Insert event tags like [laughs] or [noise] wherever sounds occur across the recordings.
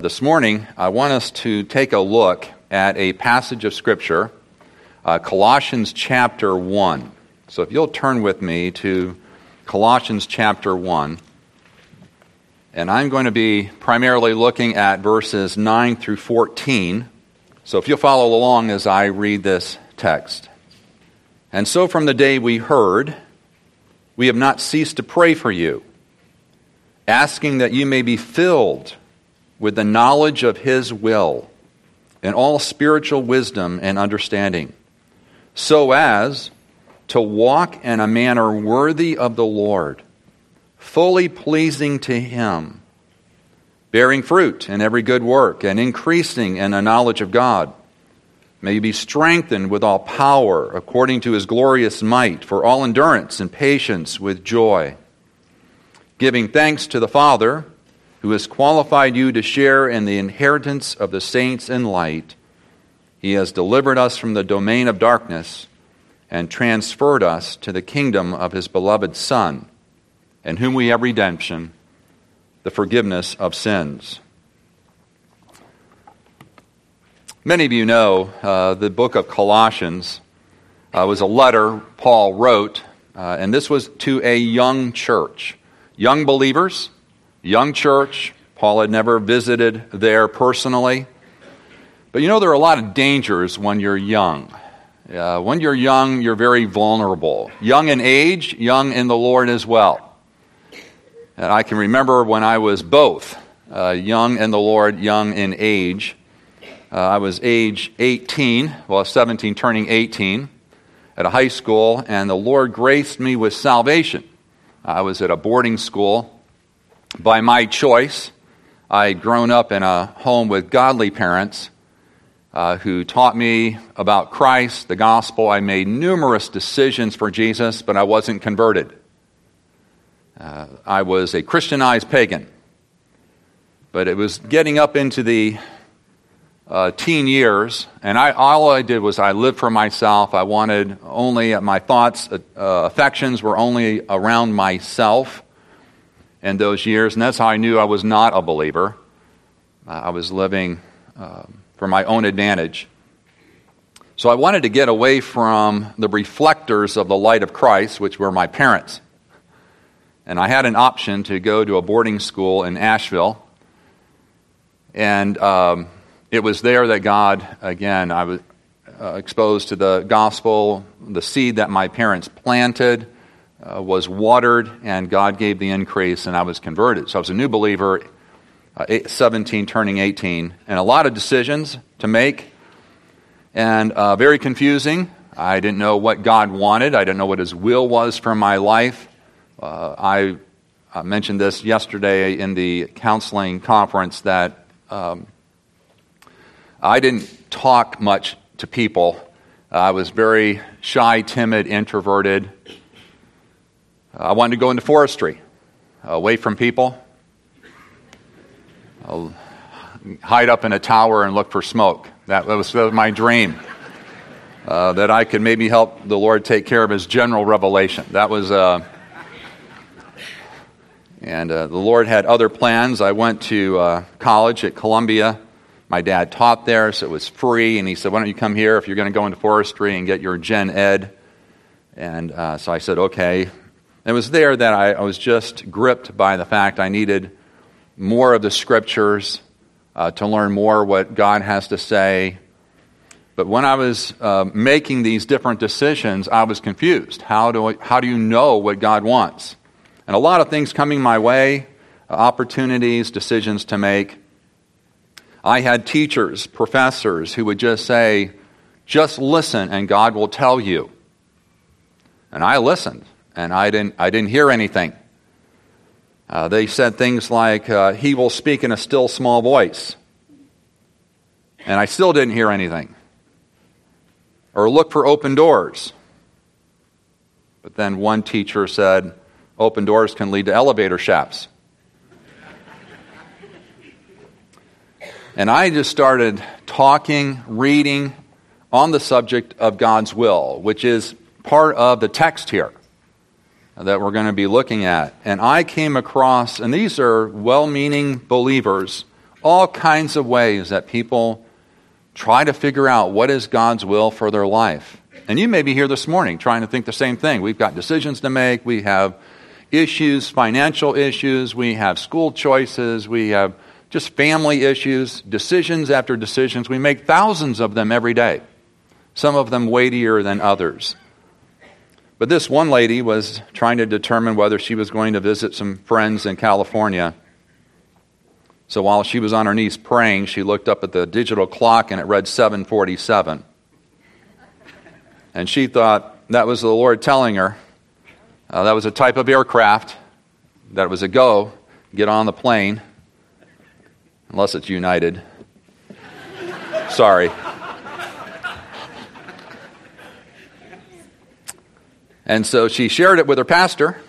This morning, I want us to take a look at a passage of Scripture, uh, Colossians chapter 1. So if you'll turn with me to Colossians chapter 1, and I'm going to be primarily looking at verses 9 through 14. So if you'll follow along as I read this text. And so from the day we heard, we have not ceased to pray for you, asking that you may be filled with the knowledge of His will and all spiritual wisdom and understanding, so as to walk in a manner worthy of the Lord, fully pleasing to Him, bearing fruit in every good work and increasing in the knowledge of God. May you be strengthened with all power according to His glorious might for all endurance and patience with joy, giving thanks to the Father who has qualified you to share in the inheritance of the saints in light. He has delivered us from the domain of darkness and transferred us to the kingdom of his beloved Son, in whom we have redemption, the forgiveness of sins. Many of you know uh, the book of Colossians uh, was a letter Paul wrote, uh, and this was to a young church, young believers young church. Paul had never visited there personally. But you know, there are a lot of dangers when you're young. Uh, when you're young, you're very vulnerable. Young in age, young in the Lord as well. And I can remember when I was both uh, young in the Lord, young in age. Uh, I was age 18, well, 17, turning 18 at a high school, and the Lord graced me with salvation. I was at a boarding school by my choice. I had grown up in a home with godly parents uh, who taught me about Christ, the gospel. I made numerous decisions for Jesus, but I wasn't converted. Uh, I was a Christianized pagan. But it was getting up into the uh, teen years, and I, all I did was I lived for myself. I wanted only, my thoughts, uh, affections were only around myself in those years, and that's how I knew I was not a believer. Uh, I was living uh, for my own advantage. So I wanted to get away from the reflectors of the light of Christ, which were my parents. And I had an option to go to a boarding school in Asheville. And um, it was there that God, again, I was uh, exposed to the gospel, the seed that my parents planted uh, was watered, and God gave the increase, and I was converted. So I was a new believer, uh, 17, turning 18, and a lot of decisions to make, and uh, very confusing. I didn't know what God wanted, I didn't know what His will was for my life. Uh, I, I mentioned this yesterday in the counseling conference that um, I didn't talk much to people. I was very shy, timid, introverted. I wanted to go into forestry, away from people. I'll hide up in a tower and look for smoke. That was, that was my dream. Uh, that I could maybe help the Lord take care of His general revelation. That was, uh, and uh, the Lord had other plans. I went to uh, college at Columbia. My dad taught there, so it was free. And he said, "Why don't you come here if you're going to go into forestry and get your gen ed?" And uh, so I said, "Okay." It was there that I, I was just gripped by the fact I needed more of the scriptures uh, to learn more what God has to say. But when I was uh, making these different decisions, I was confused. How do, I, how do you know what God wants? And a lot of things coming my way, uh, opportunities, decisions to make. I had teachers, professors who would just say, just listen and God will tell you. And I listened and I didn't, I didn't hear anything. Uh, they said things like, uh, He will speak in a still small voice. And I still didn't hear anything. Or look for open doors. But then one teacher said, Open doors can lead to elevator shafts. and I just started talking, reading on the subject of God's will, which is part of the text here that we're going to be looking at. And I came across, and these are well meaning believers, all kinds of ways that people try to figure out what is God's will for their life. And you may be here this morning trying to think the same thing. We've got decisions to make, we have issues, financial issues, we have school choices, we have just family issues, decisions after decisions. We make thousands of them every day, some of them weightier than others. But this one lady was trying to determine whether she was going to visit some friends in California. So while she was on her knees praying, she looked up at the digital clock and it read 747. And she thought that was the Lord telling her uh, that was a type of aircraft, that it was a go, get on the plane, unless it's United. Sorry. And so she shared it with her pastor.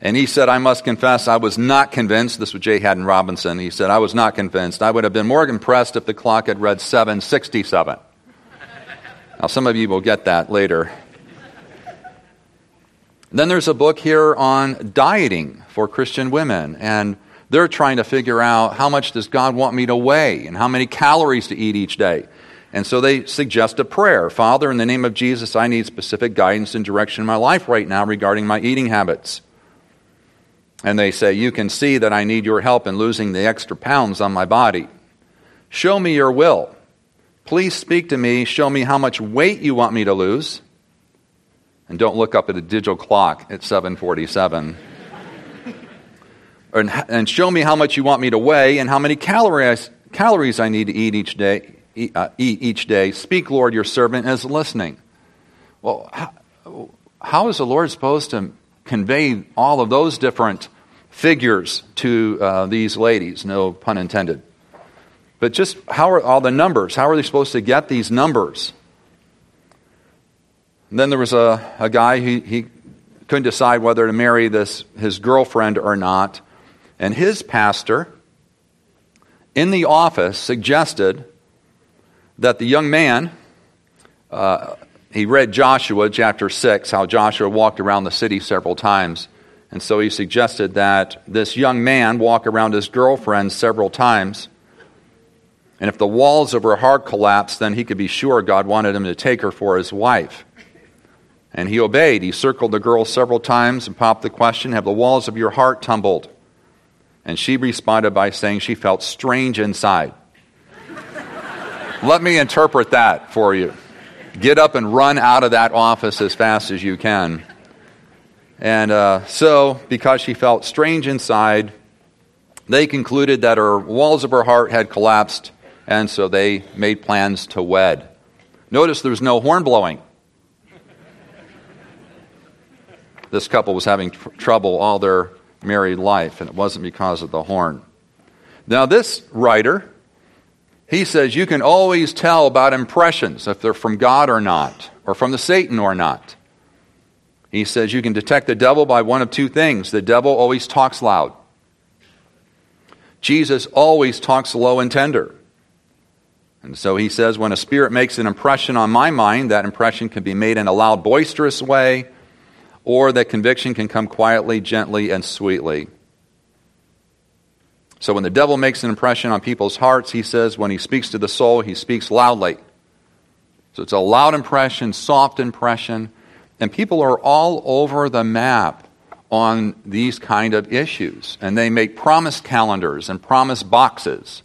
And he said, I must confess, I was not convinced. This was J. Haddon Robinson. He said, I was not convinced. I would have been more impressed if the clock had read 767. Now, some of you will get that later. Then there's a book here on dieting for Christian women. And they're trying to figure out how much does God want me to weigh and how many calories to eat each day. And so they suggest a prayer Father, in the name of Jesus, I need specific guidance and direction in my life right now regarding my eating habits. And they say, You can see that I need your help in losing the extra pounds on my body. Show me your will. Please speak to me. Show me how much weight you want me to lose. And don't look up at a digital clock at 747. [laughs] and, and show me how much you want me to weigh and how many calories, calories I need to eat each day eat, uh, each day. Speak, Lord, your servant is listening. Well, how, is the Lord supposed to convey all of those different figures to uh, these ladies? No pun intended. But just how are all the numbers? How are they supposed to get these numbers? And then there was a, a guy, he, he couldn't decide whether to marry this, his girlfriend or not. And his pastor in the office suggested that the young man, uh, he read Joshua chapter 6, how Joshua walked around the city several times. And so he suggested that this young man walk around his girlfriend several times. And if the walls of her heart collapsed, then he could be sure God wanted him to take her for his wife. And he obeyed. He circled the girl several times and popped the question Have the walls of your heart tumbled? And she responded by saying she felt strange inside. Let me interpret that for you. Get up and run out of that office as fast as you can. And uh, so, because she felt strange inside, they concluded that her walls of her heart had collapsed, and so they made plans to wed. Notice there's no horn blowing. This couple was having tr- trouble all their married life, and it wasn't because of the horn. Now, this writer he says you can always tell about impressions if they're from God or not, or from the Satan or not. He says you can detect the devil by one of two things. The devil always talks loud. Jesus always talks low and tender. And so he says, when a spirit makes an impression on my mind, that impression can be made in a loud, boisterous way, or that conviction can come quietly, gently, and sweetly. So when the devil makes an impression on people's hearts, he says when he speaks to the soul, he speaks loudly. So it's a loud impression, soft impression, and people are all over the map on these kind of issues. And they make promise calendars and promise boxes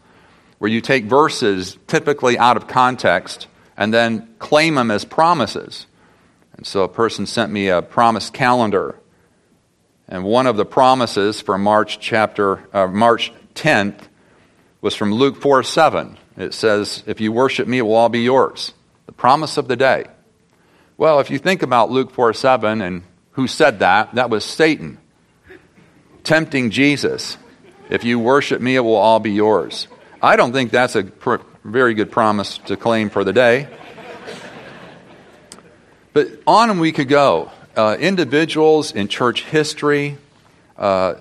where you take verses typically out of context and then claim them as promises. And so a person sent me a promise calendar. And one of the promises for March chapter uh, March 10th was from Luke 4 7. It says, If you worship me, it will all be yours. The promise of the day. Well, if you think about Luke 4 7 and who said that, that was Satan tempting Jesus. If you worship me, it will all be yours. I don't think that's a pr- very good promise to claim for the day. But on we could go. Uh, individuals in church history, uh,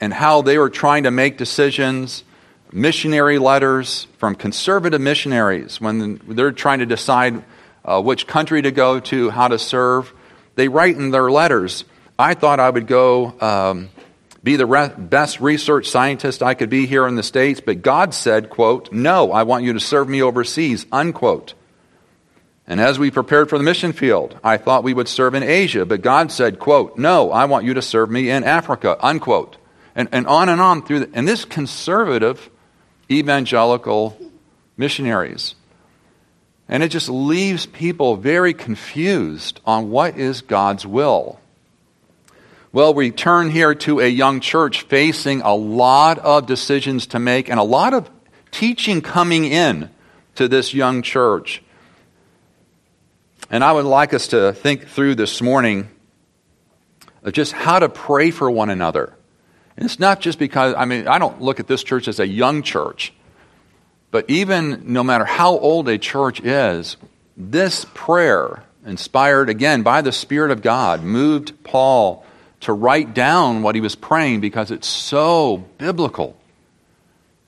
and how they were trying to make decisions, missionary letters from conservative missionaries when they're trying to decide uh, which country to go to, how to serve. They write in their letters, I thought I would go um, be the re- best research scientist I could be here in the States, but God said, quote, no, I want you to serve me overseas, unquote. And as we prepared for the mission field, I thought we would serve in Asia, but God said, quote, no, I want you to serve me in Africa, unquote. And, and on and on through, the, and this conservative evangelical missionaries. And it just leaves people very confused on what is God's will. Well, we turn here to a young church facing a lot of decisions to make and a lot of teaching coming in to this young church. And I would like us to think through this morning of just how to pray for one another. And it's not just because, I mean, I don't look at this church as a young church, but even no matter how old a church is, this prayer, inspired again by the Spirit of God, moved Paul to write down what he was praying because it's so biblical.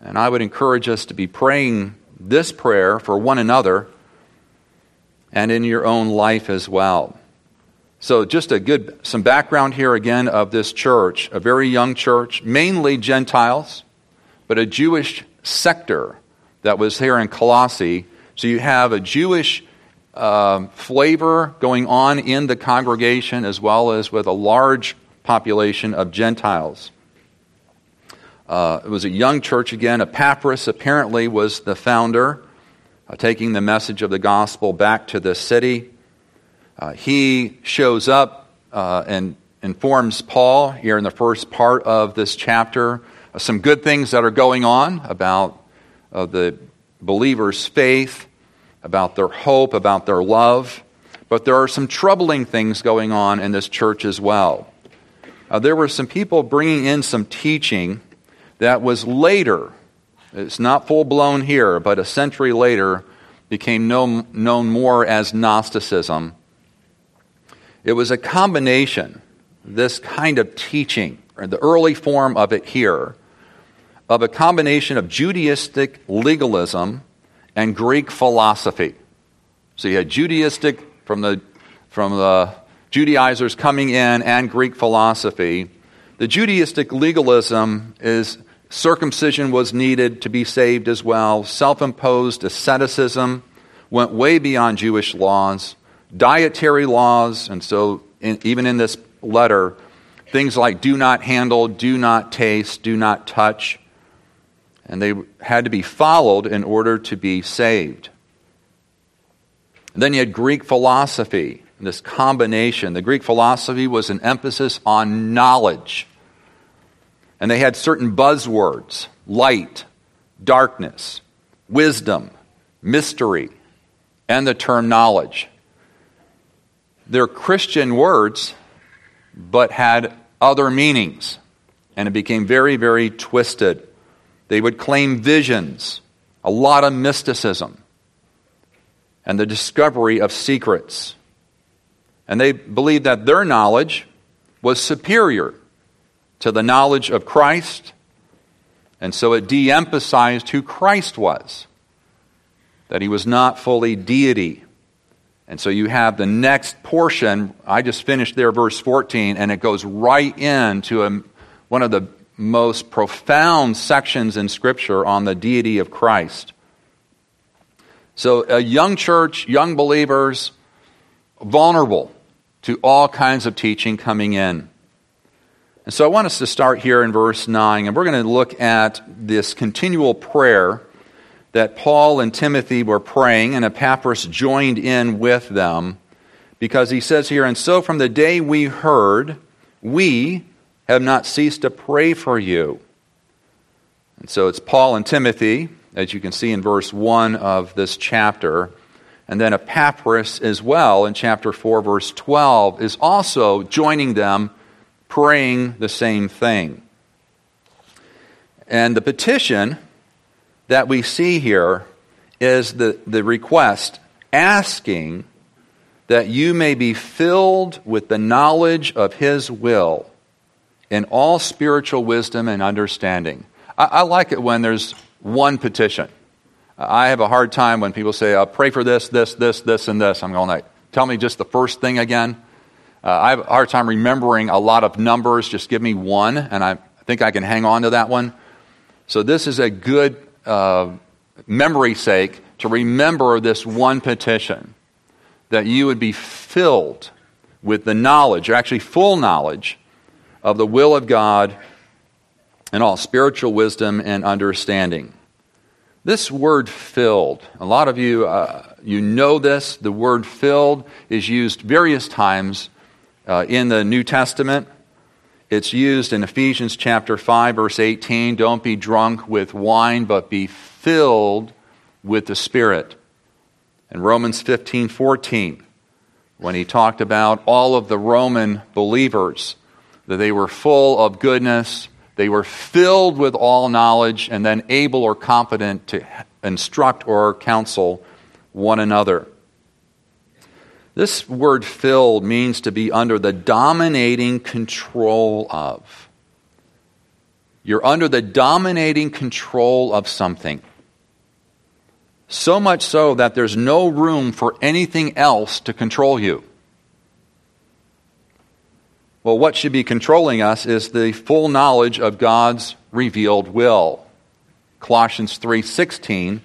And I would encourage us to be praying this prayer for one another and in your own life as well. So, just a good some background here again of this church, a very young church, mainly Gentiles, but a Jewish sector that was here in Colossae. So you have a Jewish uh, flavor going on in the congregation as well as with a large population of Gentiles. Uh, it was a young church again. Epaphras apparently was the founder, uh, taking the message of the gospel back to the city. Uh, he shows up uh, and informs Paul here in the first part of this chapter some good things that are going on about uh, the believer's faith, about their hope, about their love. But there are some troubling things going on in this church as well uh, there were some people bringing in some teaching that was later, it's not full blown here, but a century later became known, known more as Gnosticism. It was a combination, this kind of teaching, or the early form of it here, of a combination of Judaistic legalism and Greek philosophy. So you had Judaistic from the, from the Judaizers coming in and Greek philosophy. The Judaistic legalism is circumcision was needed to be saved as well. Self imposed asceticism went way beyond Jewish laws. Dietary laws, and so in, even in this letter, things like do not handle, do not taste, do not touch, and they had to be followed in order to be saved. And then you had Greek philosophy this combination. The Greek philosophy was an emphasis on knowledge. And they had certain buzzwords light, darkness, wisdom, mystery, and the term knowledge. They're Christian words, but had other meanings. And it became very, very twisted. They would claim visions, a lot of mysticism, and the discovery of secrets. And they believed that their knowledge was superior to the knowledge of Christ. And so it de emphasized who Christ was, that he was not fully deity. And so you have the next portion. I just finished there, verse 14, and it goes right into a, one of the most profound sections in Scripture on the deity of Christ. So, a young church, young believers, vulnerable to all kinds of teaching coming in. And so I want us to start here in verse 9, and we're going to look at this continual prayer that Paul and Timothy were praying, and Epaphras joined in with them, because he says here, And so from the day we heard, we have not ceased to pray for you. And so it's Paul and Timothy, as you can see in verse 1 of this chapter. And then Epaphras as well in chapter 4, verse 12, is also joining them, praying the same thing. And the petition that we see here is the, the request asking that you may be filled with the knowledge of His will in all spiritual wisdom and understanding. I, I like it when there's one petition. I have a hard time when people say, uh, pray for this, this, this, this, and this. I'm going like, tell me just the first thing again. Uh, I have a hard time remembering a lot of numbers. Just give me one, and I think I can hang on to that one. So, this is a good uh, memory sake to remember this one petition that you would be filled with the knowledge, or actually full knowledge, of the will of God and all spiritual wisdom and understanding. This word filled, a lot of you, uh, you know this. The word filled is used various times uh, in the New Testament. It's used in Ephesians chapter 5, verse 18. Don't be drunk with wine, but be filled with the Spirit. And Romans 15, 14, when he talked about all of the Roman believers, that they were full of goodness, they were filled with all knowledge, and then able or competent to instruct or counsel one another. This word filled means to be under the dominating control of. You're under the dominating control of something. So much so that there's no room for anything else to control you. Well, what should be controlling us is the full knowledge of God's revealed will. Colossians 3:16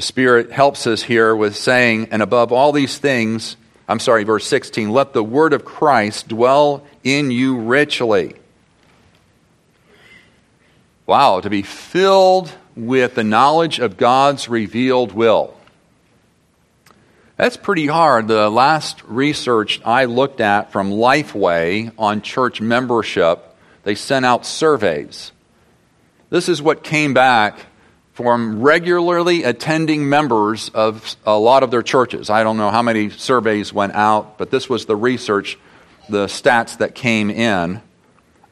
the Spirit helps us here with saying, and above all these things, I'm sorry, verse 16, let the word of Christ dwell in you richly. Wow, to be filled with the knowledge of God's revealed will. That's pretty hard. The last research I looked at from Lifeway on church membership, they sent out surveys. This is what came back from regularly attending members of a lot of their churches. I don't know how many surveys went out, but this was the research, the stats that came in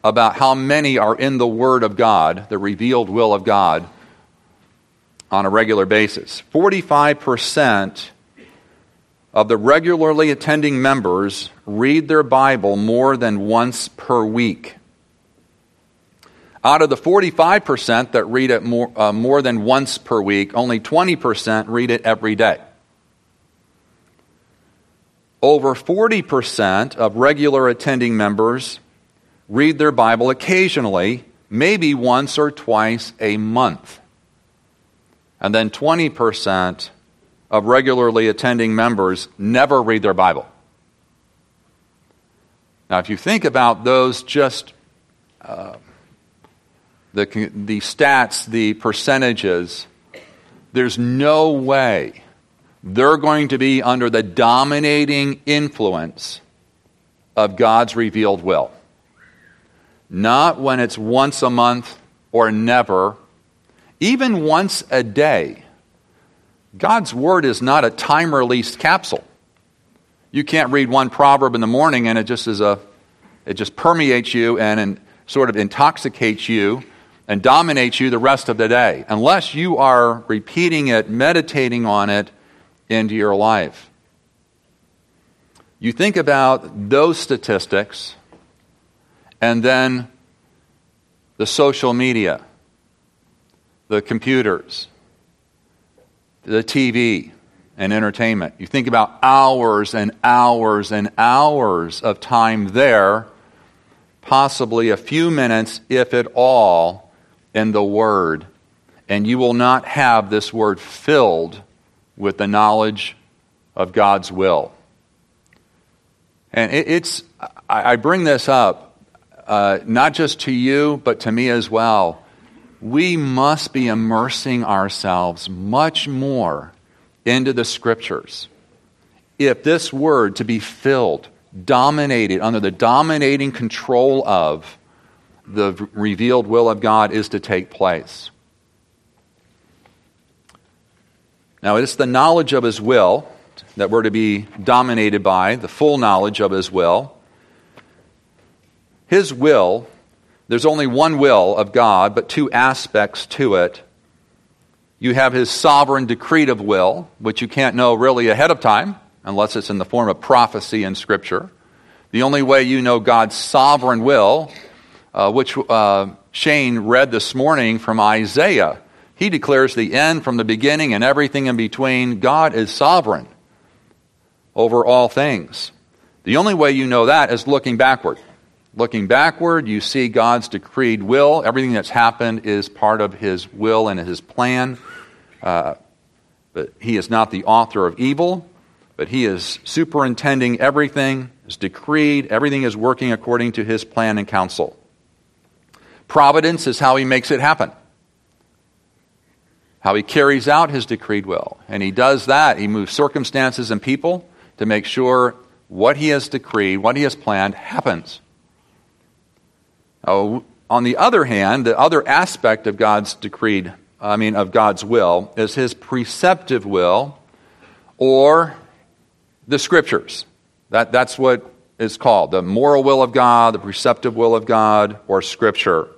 about how many are in the Word of God, the revealed will of God, on a regular basis. 45% of the regularly attending members read their Bible more than once per week. Out of the 45% that read it more, uh, more than once per week, only 20% read it every day. Over 40% of regular attending members read their Bible occasionally, maybe once or twice a month. And then 20% of regularly attending members never read their Bible. Now, if you think about those just uh, the, the stats, the percentages, there's no way they're going to be under the dominating influence of God's revealed will. Not when it's once a month or never, even once a day. God's word is not a time released capsule. You can't read one proverb in the morning and it just is a it just permeates you and, and sort of intoxicates you and dominates you the rest of the day, unless you are repeating it, meditating on it into your life. You think about those statistics and then the social media, the computers, the TV, and entertainment. You think about hours and hours and hours of time there, possibly a few minutes, if at all, in the Word, and you will not have this Word filled with the knowledge of God's will. And it, it's, I, I, bring this up uh, not just to you, but to me as well. We must be immersing ourselves much more into the Scriptures. If this Word to be filled, dominated, under the dominating control of the revealed will of God is to take place. Now, it's the knowledge of His will that we're to be dominated by, the full knowledge of His will. His will, there's only one will of God, but two aspects to it. You have His sovereign decretive will, which you can't know really ahead of time unless it's in the form of prophecy in Scripture. The only way you know God's sovereign will uh, which uh, Shane read this morning from Isaiah. He declares the end from the beginning and everything in between. God is sovereign over all things. The only way you know that is looking backward. Looking backward, you see God's decreed will. Everything that's happened is part of His will and His plan. Uh, but He is not the author of evil, but He is superintending everything, is decreed, everything is working according to His plan and counsel. Providence is how He makes it happen, how He carries out His decreed will. And He does that. He moves circumstances and people to make sure what He has decreed, what He has planned, happens. Oh, on the other hand, the other aspect of God's decreed, I mean, of God's will, is His preceptive will or the Scriptures. That, that's what is called the moral will of God, the preceptive will of God, or Scripture.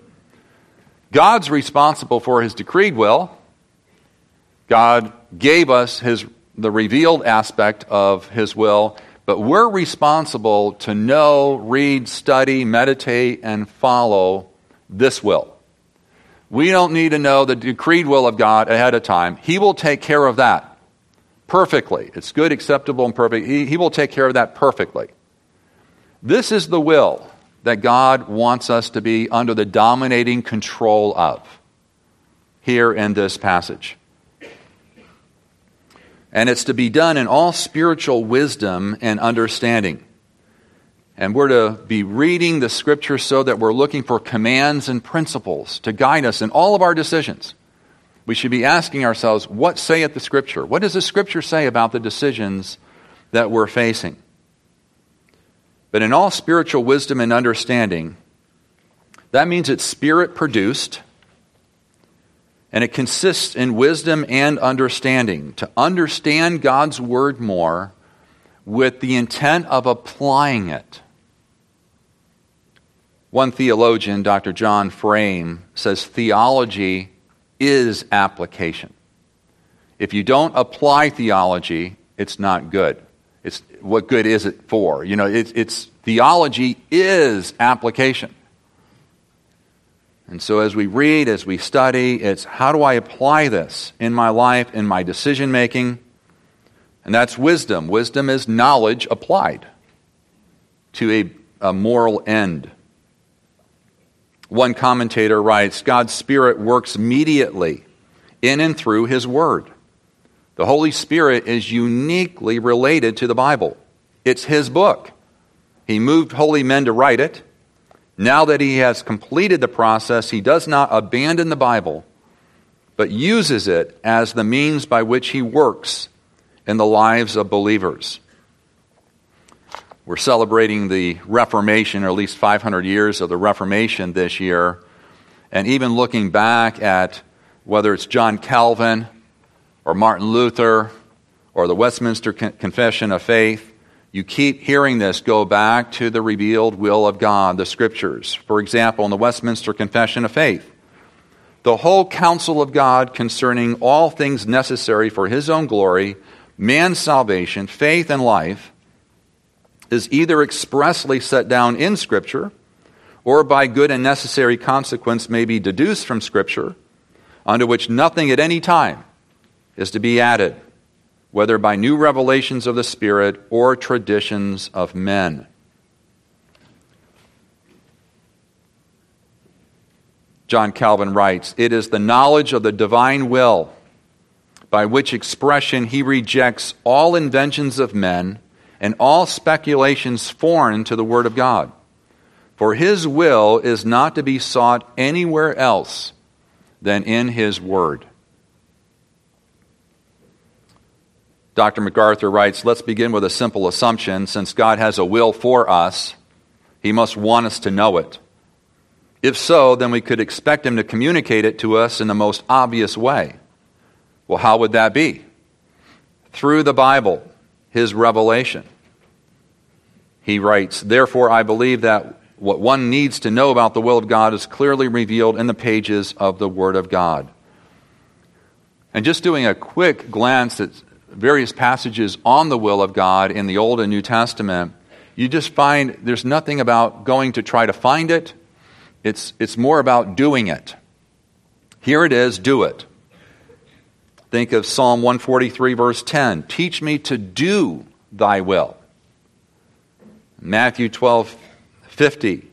God's responsible for His decreed will. God gave us his, the revealed aspect of His will but we're responsible to know, read, study, meditate, and follow this will. We don't need to know the decreed will of God ahead of time. He will take care of that perfectly. It's good, acceptable, and perfect. He, he will take care of that perfectly. This is the will that God wants us to be under the dominating control of here in this passage and it's to be done in all spiritual wisdom and understanding. And we're to be reading the scripture so that we're looking for commands and principles to guide us in all of our decisions. We should be asking ourselves, what saith the scripture? What does the scripture say about the decisions that we're facing? But in all spiritual wisdom and understanding, that means it's spirit produced and it consists in wisdom and understanding, to understand God's word more with the intent of applying it. One theologian, Dr. John Frame, says theology is application. If you don't apply theology, it's not good. It's, what good is it for? You know, it's, it's theology is application. And so, as we read, as we study, it's how do I apply this in my life, in my decision making? And that's wisdom. Wisdom is knowledge applied to a, a moral end. One commentator writes God's Spirit works mediately in and through His Word. The Holy Spirit is uniquely related to the Bible, it's His book. He moved holy men to write it. Now that he has completed the process, he does not abandon the Bible, but uses it as the means by which he works in the lives of believers. We're celebrating the Reformation, or at least 500 years of the Reformation this year. And even looking back at whether it's John Calvin or Martin Luther or the Westminster Confession of Faith, you keep hearing this go back to the revealed will of God, the scriptures. For example, in the Westminster Confession of Faith, the whole counsel of God concerning all things necessary for his own glory, man's salvation, faith, and life is either expressly set down in Scripture or by good and necessary consequence may be deduced from Scripture, under which nothing at any time is to be added whether by new revelations of the Spirit or traditions of men. John Calvin writes It is the knowledge of the divine will by which expression he rejects all inventions of men and all speculations foreign to the Word of God. For his will is not to be sought anywhere else than in his Word. Dr. MacArthur writes Let's begin with a simple assumption. Since God has a will for us, he must want us to know it. If so, then we could expect him to communicate it to us in the most obvious way. Well, how would that be? Through the Bible, his revelation. He writes, Therefore, I believe that what one needs to know about the will of God is clearly revealed in the pages of the Word of God. And just doing a quick glance at various passages on the will of God in the Old and New Testament, you just find there's nothing about going to try to find it. It's, it's more about doing it. Here it is, do it. Think of Psalm 143, verse 10 Teach me to do thy will. Matthew 12, 50,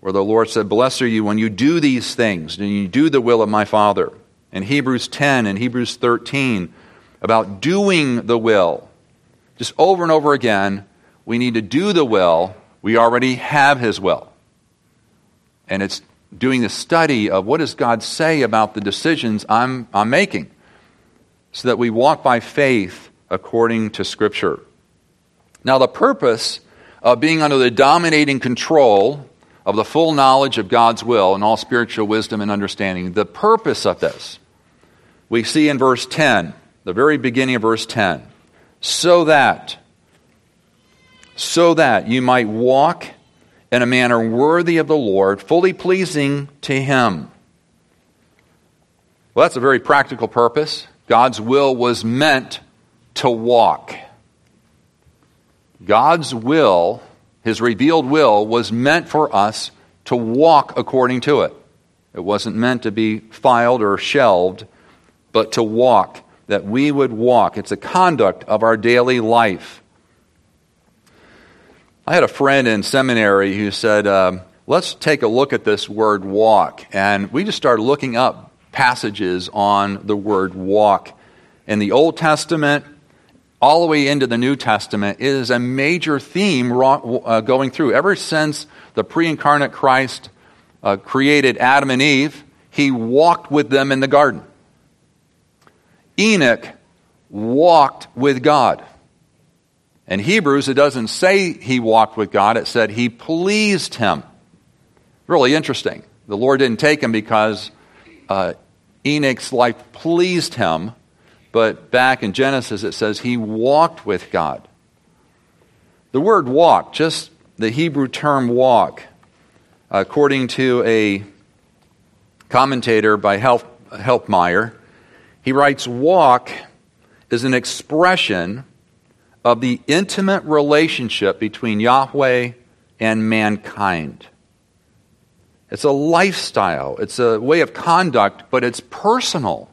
where the Lord said, Blessed are you when you do these things, and you do the will of my Father. In Hebrews 10 and Hebrews 13, about doing the will. Just over and over again, we need to do the will. We already have His will. And it's doing the study of what does God say about the decisions I'm, I'm making so that we walk by faith according to Scripture. Now, the purpose of being under the dominating control of the full knowledge of God's will and all spiritual wisdom and understanding, the purpose of this, we see in verse 10, the very beginning of verse 10, so that, so that you might walk in a manner worthy of the Lord, fully pleasing to Him. Well, that's a very practical purpose. God's will was meant to walk. God's will, His revealed will, was meant for us to walk according to it. It wasn't meant to be filed or shelved, but to walk, that we would walk. It's a conduct of our daily life. I had a friend in seminary who said, uh, Let's take a look at this word walk. And we just started looking up passages on the word walk. In the Old Testament, all the way into the New Testament, it is a major theme uh, going through. Ever since the pre incarnate Christ uh, created Adam and Eve, he walked with them in the garden. Enoch walked with God. In Hebrews, it doesn't say he walked with God, it said he pleased him. Really interesting. The Lord didn't take him because uh, Enoch's life pleased him, but back in Genesis it says he walked with God. The word walk, just the Hebrew term walk, according to a commentator by Help, he writes, walk is an expression of the intimate relationship between Yahweh and mankind. It's a lifestyle, it's a way of conduct, but it's personal.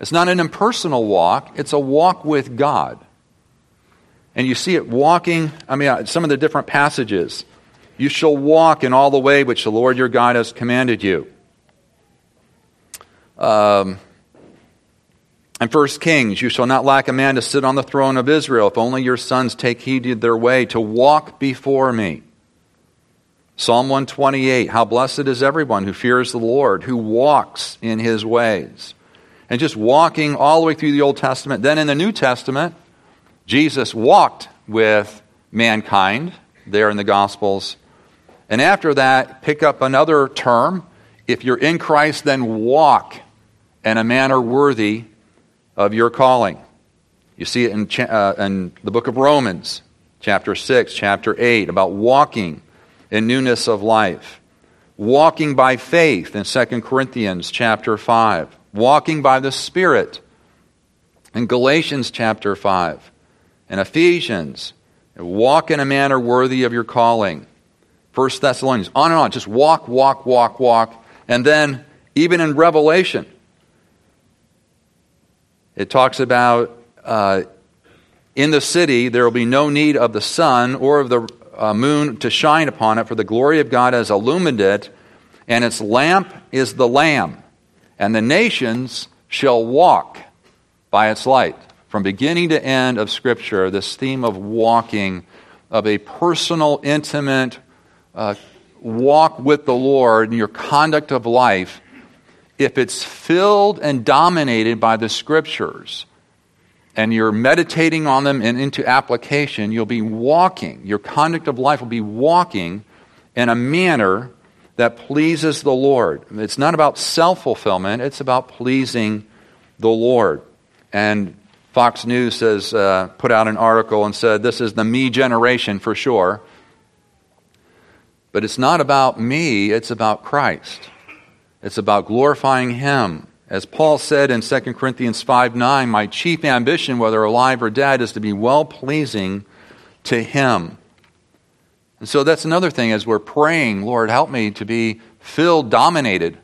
It's not an impersonal walk, it's a walk with God. And you see it walking, I mean, uh, some of the different passages. You shall walk in all the way which the Lord your God has commanded you. Um, and First Kings, you shall not lack a man to sit on the throne of Israel, if only your sons take heed to their way, to walk before me. Psalm 128, how blessed is everyone who fears the Lord, who walks in his ways. And just walking all the way through the Old Testament. Then in the New Testament, Jesus walked with mankind there in the Gospels. And after that, pick up another term. If you're in Christ, then walk in a manner worthy of your calling. You see it in, uh, in the book of Romans, chapter 6, chapter 8, about walking in newness of life. Walking by faith in 2 Corinthians chapter 5. Walking by the Spirit in Galatians chapter 5. In Ephesians, walk in a manner worthy of your calling. 1 Thessalonians, on and on. Just walk, walk, walk, walk. And then, even in Revelation, it talks about uh, in the city there will be no need of the sun or of the uh, moon to shine upon it, for the glory of God has illumined it, and its lamp is the Lamb. And the nations shall walk by its light. From beginning to end of Scripture, this theme of walking, of a personal, intimate uh, walk with the Lord in your conduct of life, if it's filled and dominated by the scriptures and you're meditating on them and into application, you'll be walking, your conduct of life will be walking in a manner that pleases the Lord. It's not about self fulfillment, it's about pleasing the Lord. And Fox News has uh, put out an article and said, This is the me generation for sure. But it's not about me, it's about Christ. It's about glorifying Him. As Paul said in 2 Corinthians 5 9, my chief ambition, whether alive or dead, is to be well pleasing to Him. And so that's another thing as we're praying, Lord, help me to be filled, dominated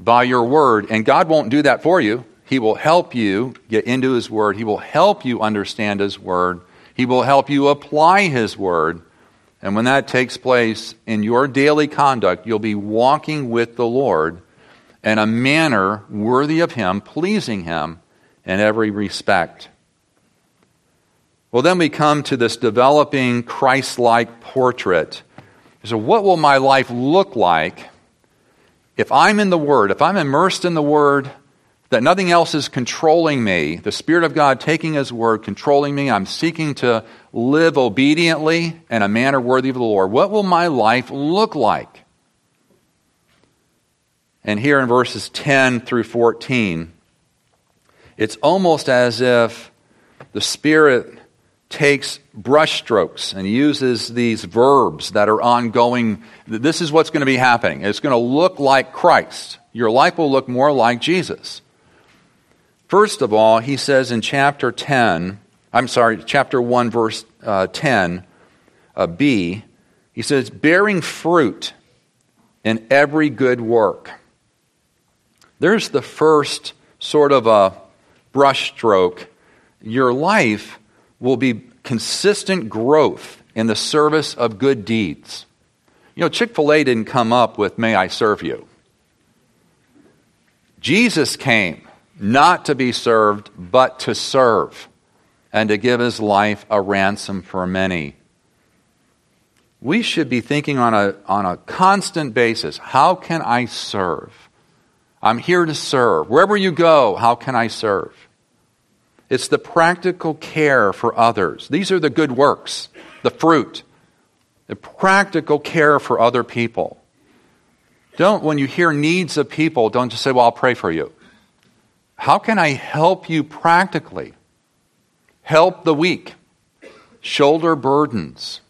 by your word. And God won't do that for you. He will help you get into His word, He will help you understand His word, He will help you apply His word. And when that takes place in your daily conduct, you'll be walking with the Lord in a manner worthy of Him, pleasing Him in every respect. Well, then we come to this developing Christ like portrait. So, what will my life look like if I'm in the Word, if I'm immersed in the Word, that nothing else is controlling me, the Spirit of God taking His Word, controlling me, I'm seeking to live obediently in a manner worthy of the Lord? What will my life look like? And here in verses 10 through 14, it's almost as if the Spirit takes brushstrokes and uses these verbs that are ongoing. This is what's going to be happening. It's going to look like Christ. Your life will look more like Jesus. First of all, he says in chapter 10, I'm sorry, chapter 1, verse uh, 10, uh, B, he says, bearing fruit in every good work. There's the first sort of a brushstroke. Your life will be consistent growth in the service of good deeds. You know, Chick fil A didn't come up with, May I serve you. Jesus came not to be served, but to serve and to give his life a ransom for many. We should be thinking on a, on a constant basis how can I serve? I'm here to serve. Wherever you go, how can I serve? It's the practical care for others. These are the good works, the fruit, the practical care for other people. Don't, when you hear needs of people, don't just say, Well, I'll pray for you. How can I help you practically? Help the weak, shoulder burdens.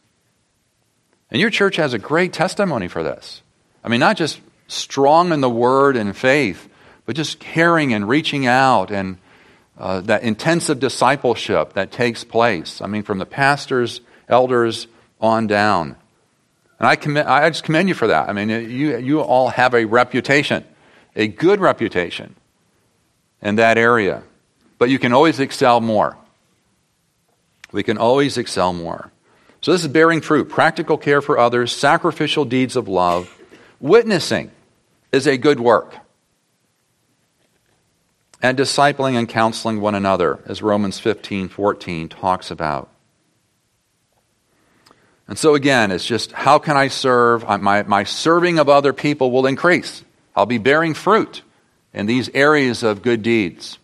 And your church has a great testimony for this. I mean, not just strong in the word and faith, but just caring and reaching out and uh, that intensive discipleship that takes place. I mean, from the pastors, elders on down. And I, commend, I just commend you for that. I mean, you, you all have a reputation, a good reputation in that area. But you can always excel more. We can always excel more. So, this is bearing fruit, practical care for others, sacrificial deeds of love. Witnessing is a good work and discipling and counseling one another, as Romans 15 14 talks about. And so, again, it's just how can I serve? My, my serving of other people will increase. I'll be bearing fruit in these areas of good deeds.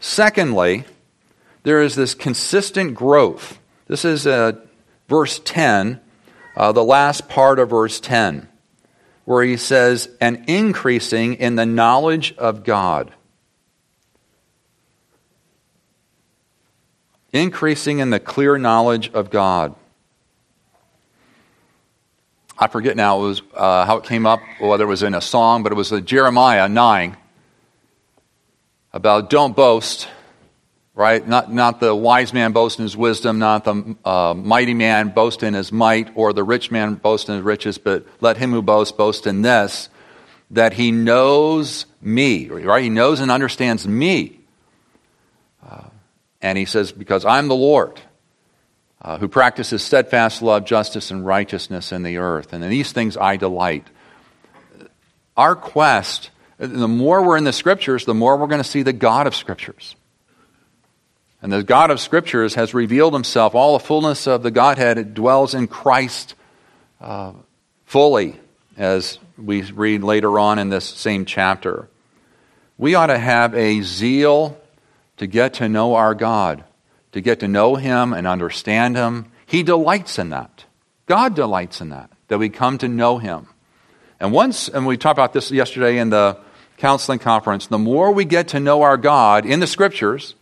Secondly, there is this consistent growth. This is uh, verse 10, uh, the last part of verse 10, where he says, an increasing in the knowledge of God. increasing in the clear knowledge of God. I forget now it was, uh, how it came up, whether it was in a song, but it was a Jeremiah 9 about don't boast, right? Not, not the wise man boast in his wisdom, not the uh, mighty man boast in his might, or the rich man boast in his riches, but let him who boasts boast in this, that he knows me, right? He knows and understands me and he says, Because I'm the Lord uh, who practices steadfast love, justice, and righteousness in the earth. And in these things I delight. Our quest, the more we're in the scriptures, the more we're going to see the God of scriptures. And the God of scriptures has revealed himself. All the fullness of the Godhead it dwells in Christ uh, fully, as we read later on in this same chapter. We ought to have a zeal to get to know our God, to get to know Him and understand Him. He delights in that. God delights in that, that we come to know Him. And once, and we talked about this yesterday in the counseling conference, the more we get to know our God in the Scriptures,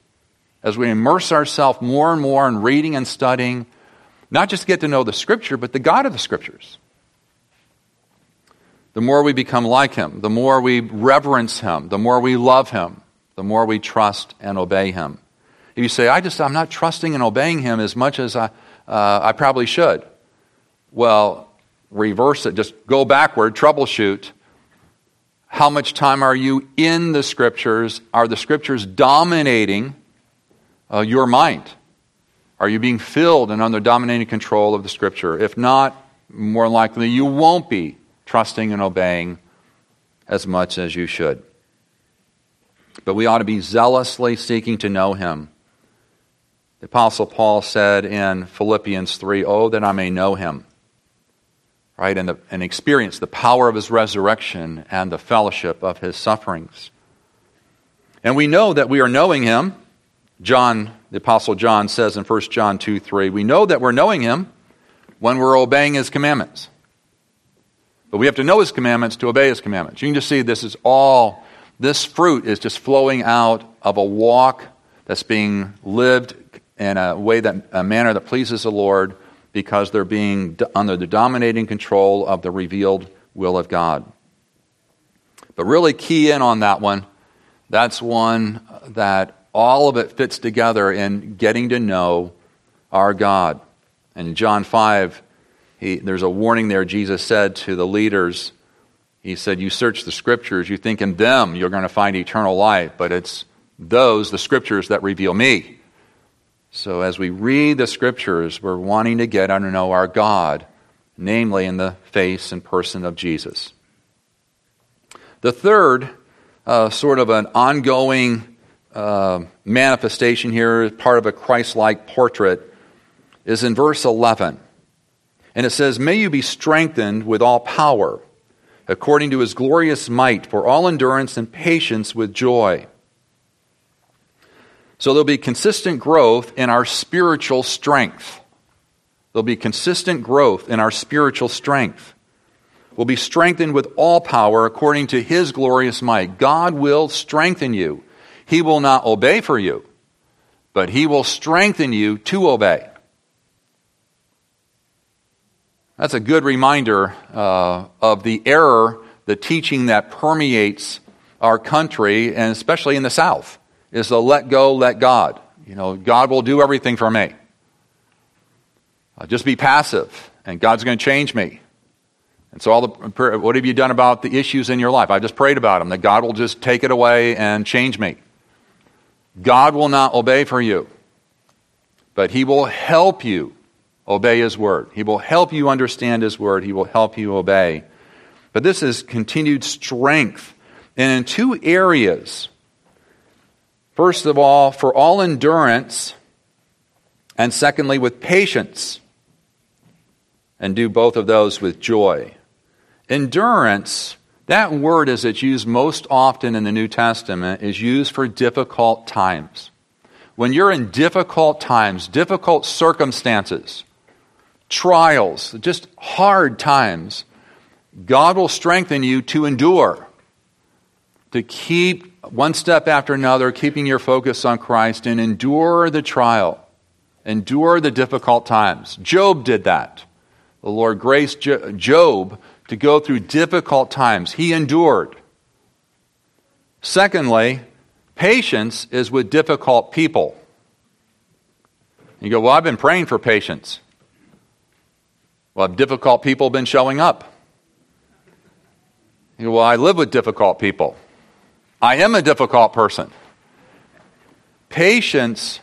as we immerse ourselves more and more in reading and studying, not just to get to know the Scripture, but the God of the Scriptures. The more we become like Him, the more we reverence Him, the more we love Him, the more we trust and obey Him. You say, I just, I'm not trusting and obeying Him as much as I, uh, I probably should, well, reverse it. Just go backward, troubleshoot. How much time are you in the Scriptures? Are the Scriptures dominating uh, your mind? Are you being filled and under dominating control of the Scripture? If not, more likely you won't be trusting and obeying as much as you should. But we ought to be zealously seeking to know Him. The Apostle Paul said in Philippians 3 Oh, that I may know Him, right? And, the, and experience the power of His resurrection and the fellowship of His sufferings. And we know that we are knowing Him. John, the Apostle John says in 1 John 2 3, we know that we're knowing Him when we're obeying His commandments. But we have to know His commandments to obey His commandments. You can just see this is all, this fruit is just flowing out of a walk that's being lived in a way that, a manner that pleases the Lord because they're being under the dominating control of the revealed will of God. But really key in on that one. That's one that all of it fits together in getting to know our God. And in John 5, he, there's a warning there Jesus said to the leaders. He said, You search the scriptures, you think in them you're going to find eternal life, but it's those, the scriptures, that reveal me. So as we read the scriptures, we're wanting to get to know our God, namely in the face and person of Jesus. The third, uh, sort of an ongoing uh, manifestation here, part of a Christ like portrait, is in verse 11. And it says, May you be strengthened with all power, according to his glorious might, for all endurance and patience with joy. So there'll be consistent growth in our spiritual strength. There'll be consistent growth in our spiritual strength. We'll be strengthened with all power according to his glorious might. God will strengthen you. He will not obey for you, but he will strengthen you to obey. That's a good reminder uh, of the error, the teaching that permeates our country, and especially in the South, is the let go, let God. You know, God will do everything for me. I'll just be passive, and God's going to change me. And so, all the, what have you done about the issues in your life? I've just prayed about them, that God will just take it away and change me. God will not obey for you, but He will help you obey His word. He will help you understand His word. He will help you obey. But this is continued strength. And in two areas. First of all, for all endurance, and secondly, with patience. And do both of those with joy. Endurance, that word as it's used most often in the New Testament, is used for difficult times. When you're in difficult times, difficult circumstances, trials, just hard times, God will strengthen you to endure, to keep one step after another, keeping your focus on Christ and endure the trial, endure the difficult times. Job did that. The Lord graced Job to go through difficult times. He endured. Secondly, patience is with difficult people. You go, Well, I've been praying for patience. Well, have difficult people been showing up? You know, well, I live with difficult people. I am a difficult person. Patience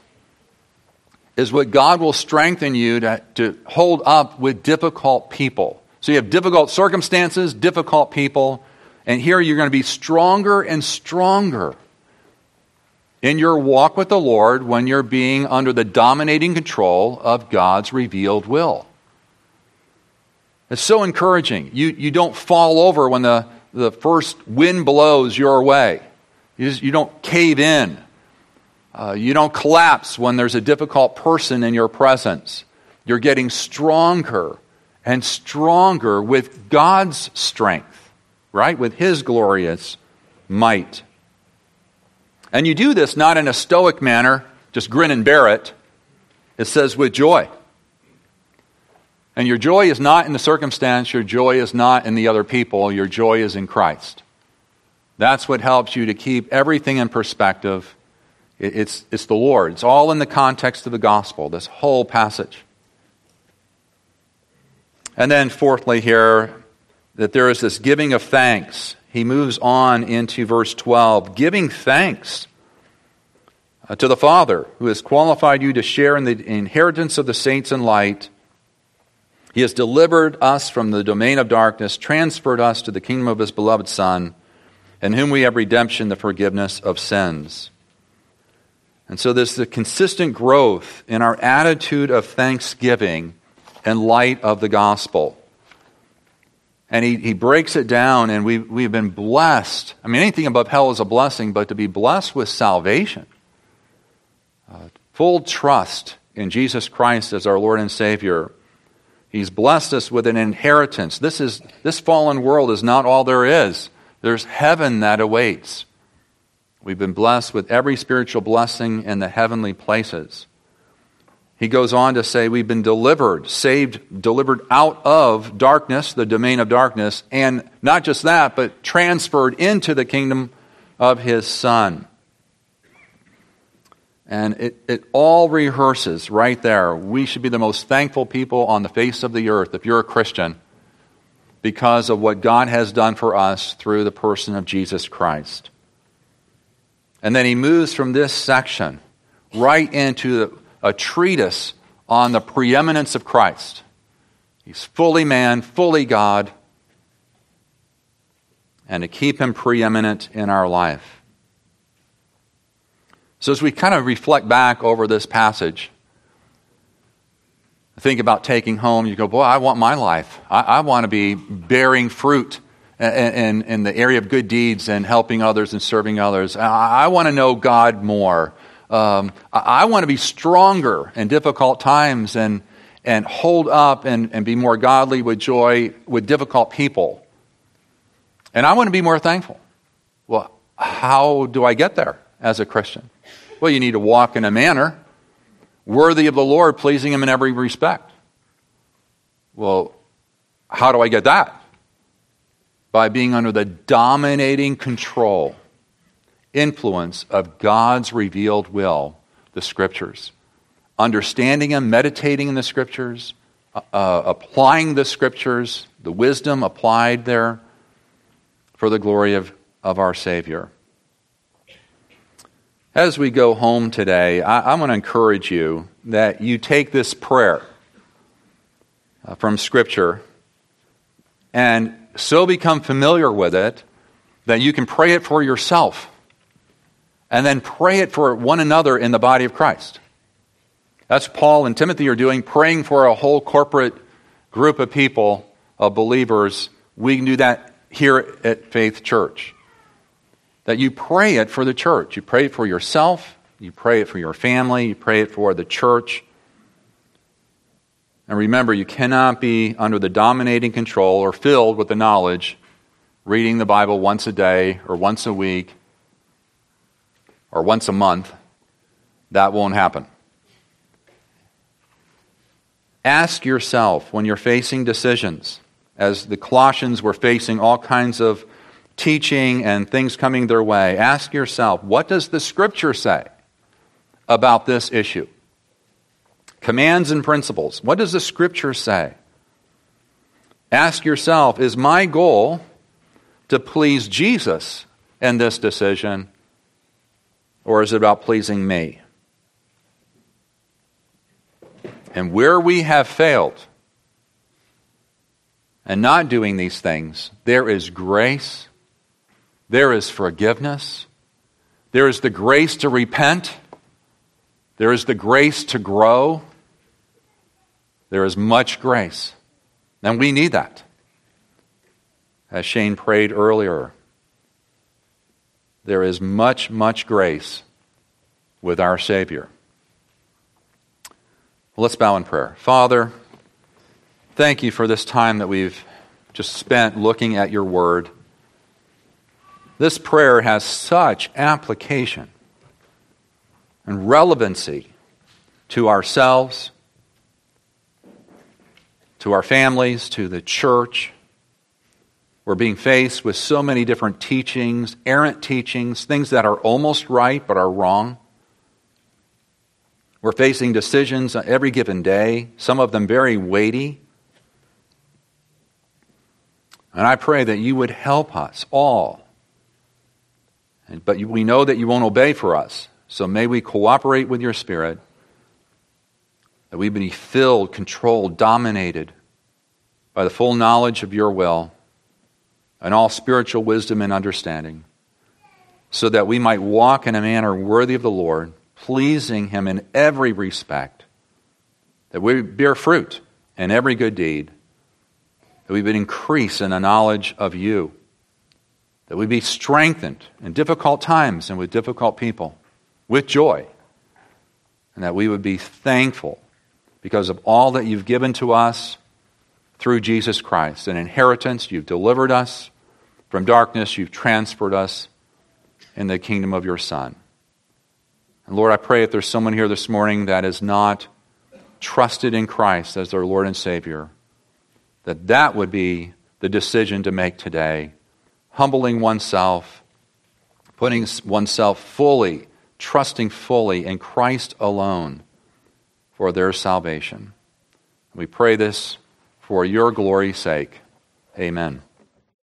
is what God will strengthen you to, to hold up with difficult people. So you have difficult circumstances, difficult people, and here you're going to be stronger and stronger in your walk with the Lord when you're being under the dominating control of God's revealed will. It's so encouraging. You, you don't fall over when the, the first wind blows your way. You, just, you don't cave in. Uh, you don't collapse when there's a difficult person in your presence. You're getting stronger and stronger with God's strength, right? With His glorious might. And you do this not in a stoic manner, just grin and bear it. It says with joy. And your joy is not in the circumstance, your joy is not in the other people, your joy is in Christ. That's what helps you to keep everything in perspective. It's, it's the Lord. It's all in the context of the gospel, this whole passage. And then, fourthly, here, that there is this giving of thanks. He moves on into verse 12 giving thanks. Uh, to the Father, who has qualified you to share in the inheritance of the saints in light, he has delivered us from the domain of darkness, transferred us to the kingdom of his beloved Son, in whom we have redemption, the forgiveness of sins. And so there's the consistent growth in our attitude of thanksgiving in light of the gospel. And he, he breaks it down, and we, we've been blessed. I mean, anything above hell is a blessing, but to be blessed with salvation, uh, full trust in Jesus Christ as our Lord and Savior. He's blessed us with an inheritance. This, is, this fallen world is not all there is, there's heaven that awaits. We've been blessed with every spiritual blessing in the heavenly places. He goes on to say, We've been delivered, saved, delivered out of darkness, the domain of darkness, and not just that, but transferred into the kingdom of His Son. And it, it all rehearses right there. We should be the most thankful people on the face of the earth if you're a Christian because of what God has done for us through the person of Jesus Christ. And then he moves from this section right into a treatise on the preeminence of Christ. He's fully man, fully God, and to keep him preeminent in our life. So, as we kind of reflect back over this passage, think about taking home, you go, Boy, I want my life. I, I want to be bearing fruit in, in, the area of good deeds and helping others and serving others. I, I want to know God more. Um, I, I want to be stronger in difficult times and, and hold up and, and be more godly with joy with difficult people. And I want to be more thankful. Well, how do I get there as a Christian? Well, you need to walk in a manner worthy of the Lord, pleasing Him in every respect. Well, how do I get that? By being under the dominating control influence of God's revealed will, the Scriptures. Understanding them, meditating in the Scriptures, uh, uh, applying the Scriptures, the wisdom applied there for the glory of, of our Savior. As we go home today, I, am going to encourage you that you take this prayer uh, from Scripture and so become familiar with it that you can pray it for yourself and then pray it for one another in the body of Christ. That's Paul and Timothy are doing, praying for a whole corporate group of people, of believers. We can do that here at Faith Church. That you pray it for the church. You pray it for yourself, you pray it for your family, you pray it for the church. And remember, you cannot be under the dominating control or filled with the knowledge reading the Bible once a day or once a week or once a month, that won't happen. Ask yourself when you're facing decisions, as the Colossians were facing all kinds of teaching and things coming their way, ask yourself, what does the Scripture say about this issue? Commands and principles. What does the Scripture say? Ask yourself, is my goal to please Jesus in this decision or is it about pleasing me? And where we have failed and not doing these things, there is grace, there is forgiveness, there is the grace to repent, there is the grace to grow, there is much grace. And we need that. As Shane prayed earlier, there is much, much grace with our Savior. Well, let's bow in prayer. Father, thank you for this time that we've just spent looking at your word. This prayer has such application and relevancy to ourselves, to our families, to the church. We're being faced with so many different teachings, errant teachings, things that are almost right but are wrong. We're facing decisions every given day, some of them very weighty. And I pray that you would help us all. But we know that you won't obey for us. So may we cooperate with your Spirit, that we be filled, controlled, dominated by the full knowledge of your will and all spiritual wisdom and understanding, so that we might walk in a manner worthy of the Lord, pleasing him in every respect, that we bear fruit in every good deed, that we would increase in the knowledge of you, that we be strengthened in difficult times and with difficult people, with joy, and that we would be thankful because of all that you've given to us through Jesus Christ. An inheritance, you've delivered us from darkness, you've transferred us in the kingdom of your Son. And Lord, I pray if there's someone here this morning that is not trusted in Christ as their Lord and Savior, that that would be the decision to make today. Humbling oneself, putting oneself fully, trusting fully in Christ alone for their salvation. We pray this for your glory's sake. Amen.